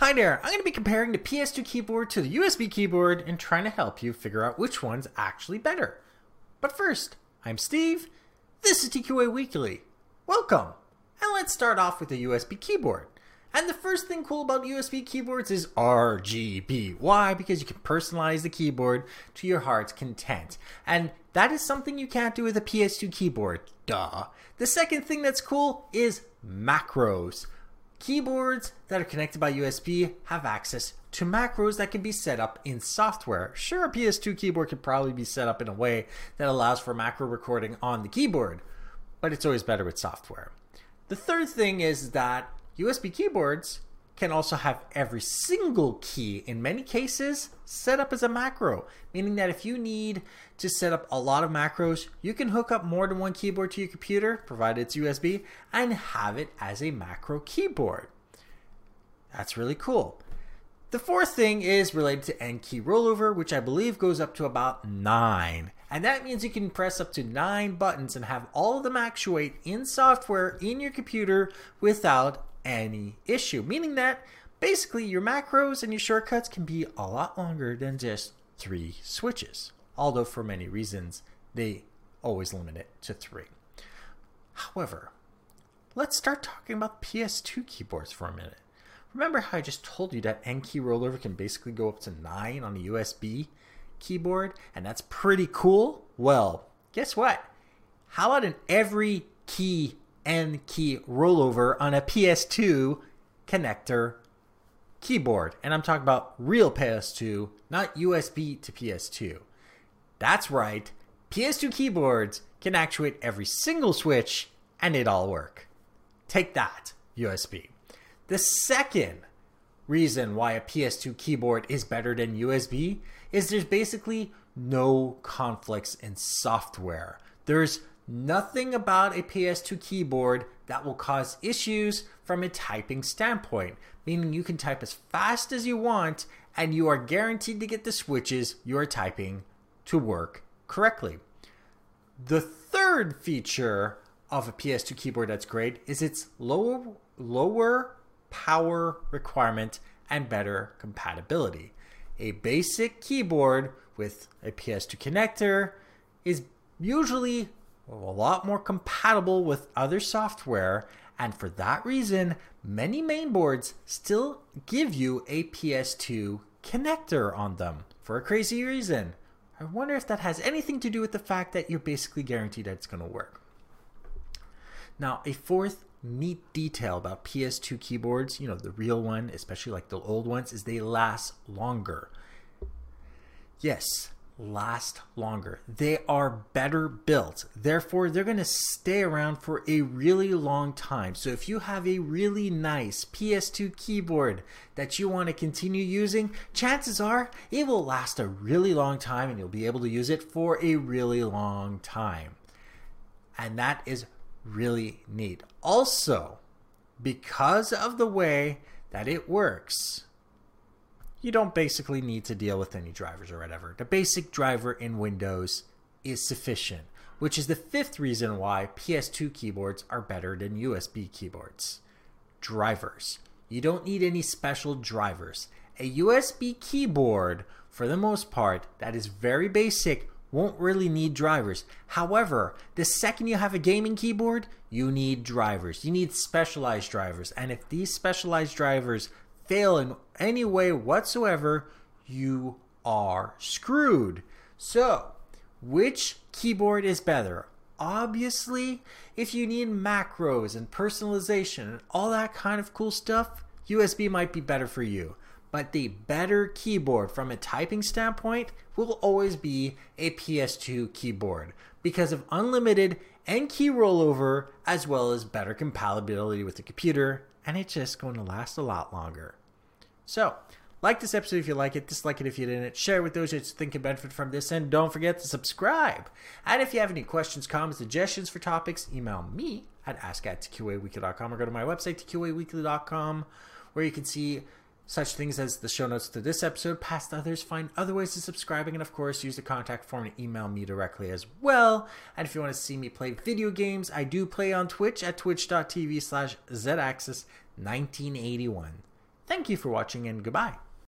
Hi there, I'm going to be comparing the PS2 keyboard to the USB keyboard and trying to help you figure out which one's actually better. But first, I'm Steve, this is TQA Weekly. Welcome! And let's start off with the USB keyboard. And the first thing cool about USB keyboards is RGB. Why? Because you can personalize the keyboard to your heart's content. And that is something you can't do with a PS2 keyboard. Duh. The second thing that's cool is macros. Keyboards that are connected by USB have access to macros that can be set up in software. Sure, a PS2 keyboard could probably be set up in a way that allows for macro recording on the keyboard, but it's always better with software. The third thing is that USB keyboards can also have every single key, in many cases, set up as a macro, meaning that if you need to set up a lot of macros, you can hook up more than one keyboard to your computer, provided it's USB, and have it as a macro keyboard. That's really cool. The fourth thing is related to N key rollover, which I believe goes up to about nine. And that means you can press up to nine buttons and have all of them actuate in software in your computer without any issue. Meaning that basically your macros and your shortcuts can be a lot longer than just three switches. Although, for many reasons, they always limit it to three. However, let's start talking about PS2 keyboards for a minute. Remember how I just told you that N key rollover can basically go up to 9 on a USB keyboard, and that's pretty cool? Well, guess what? How about in every key N key rollover on a PS2 connector keyboard. And I'm talking about real PS2, not USB to PS2. That's right, PS2 keyboards can actuate every single switch and it all work. Take that, USB. The second reason why a PS2 keyboard is better than USB is there's basically no conflicts in software. There's nothing about a PS2 keyboard that will cause issues from a typing standpoint, meaning you can type as fast as you want and you are guaranteed to get the switches you are typing to work correctly. The third feature of a PS2 keyboard that's great is its lower lower power requirement and better compatibility. A basic keyboard with a PS2 connector is usually a lot more compatible with other software, and for that reason, many mainboards still give you a PS2 connector on them for a crazy reason. I wonder if that has anything to do with the fact that you're basically guaranteed that it's going to work. Now, a fourth neat detail about PS2 keyboards, you know, the real one, especially like the old ones, is they last longer. Yes, last longer. They are better built. Therefore, they're going to stay around for a really long time. So, if you have a really nice PS2 keyboard that you want to continue using, chances are it will last a really long time and you'll be able to use it for a really long time. And that is really neat. Also, because of the way that it works, you don't basically need to deal with any drivers or whatever. The basic driver in Windows is sufficient, which is the fifth reason why PS2 keyboards are better than USB keyboards. Drivers. You don't need any special drivers. A USB keyboard, for the most part, that is very basic, won't really need drivers. However, the second you have a gaming keyboard, you need drivers. You need specialized drivers. And if these specialized drivers fail in any way whatsoever, you are screwed. So, which keyboard is better? Obviously, if you need macros and personalization and all that kind of cool stuff, USB might be better for you. But the better keyboard from a typing standpoint will always be a PS2 keyboard because of unlimited N key rollover as well as better compatibility with the computer, and it's just going to last a lot longer. So, like this episode if you like it, dislike it if you didn't, share it with those who think can benefit from this, and don't forget to subscribe. And if you have any questions, comments, suggestions for topics, email me at ask at tqaweekly.com or go to my website, tqaweekly.com, where you can see such things as the show notes to this episode, past others, find other ways of subscribing, and of course, use the contact form to email me directly as well. And if you want to see me play video games, I do play on Twitch at twitch.tv slash zaxis1981. Thank you for watching and goodbye.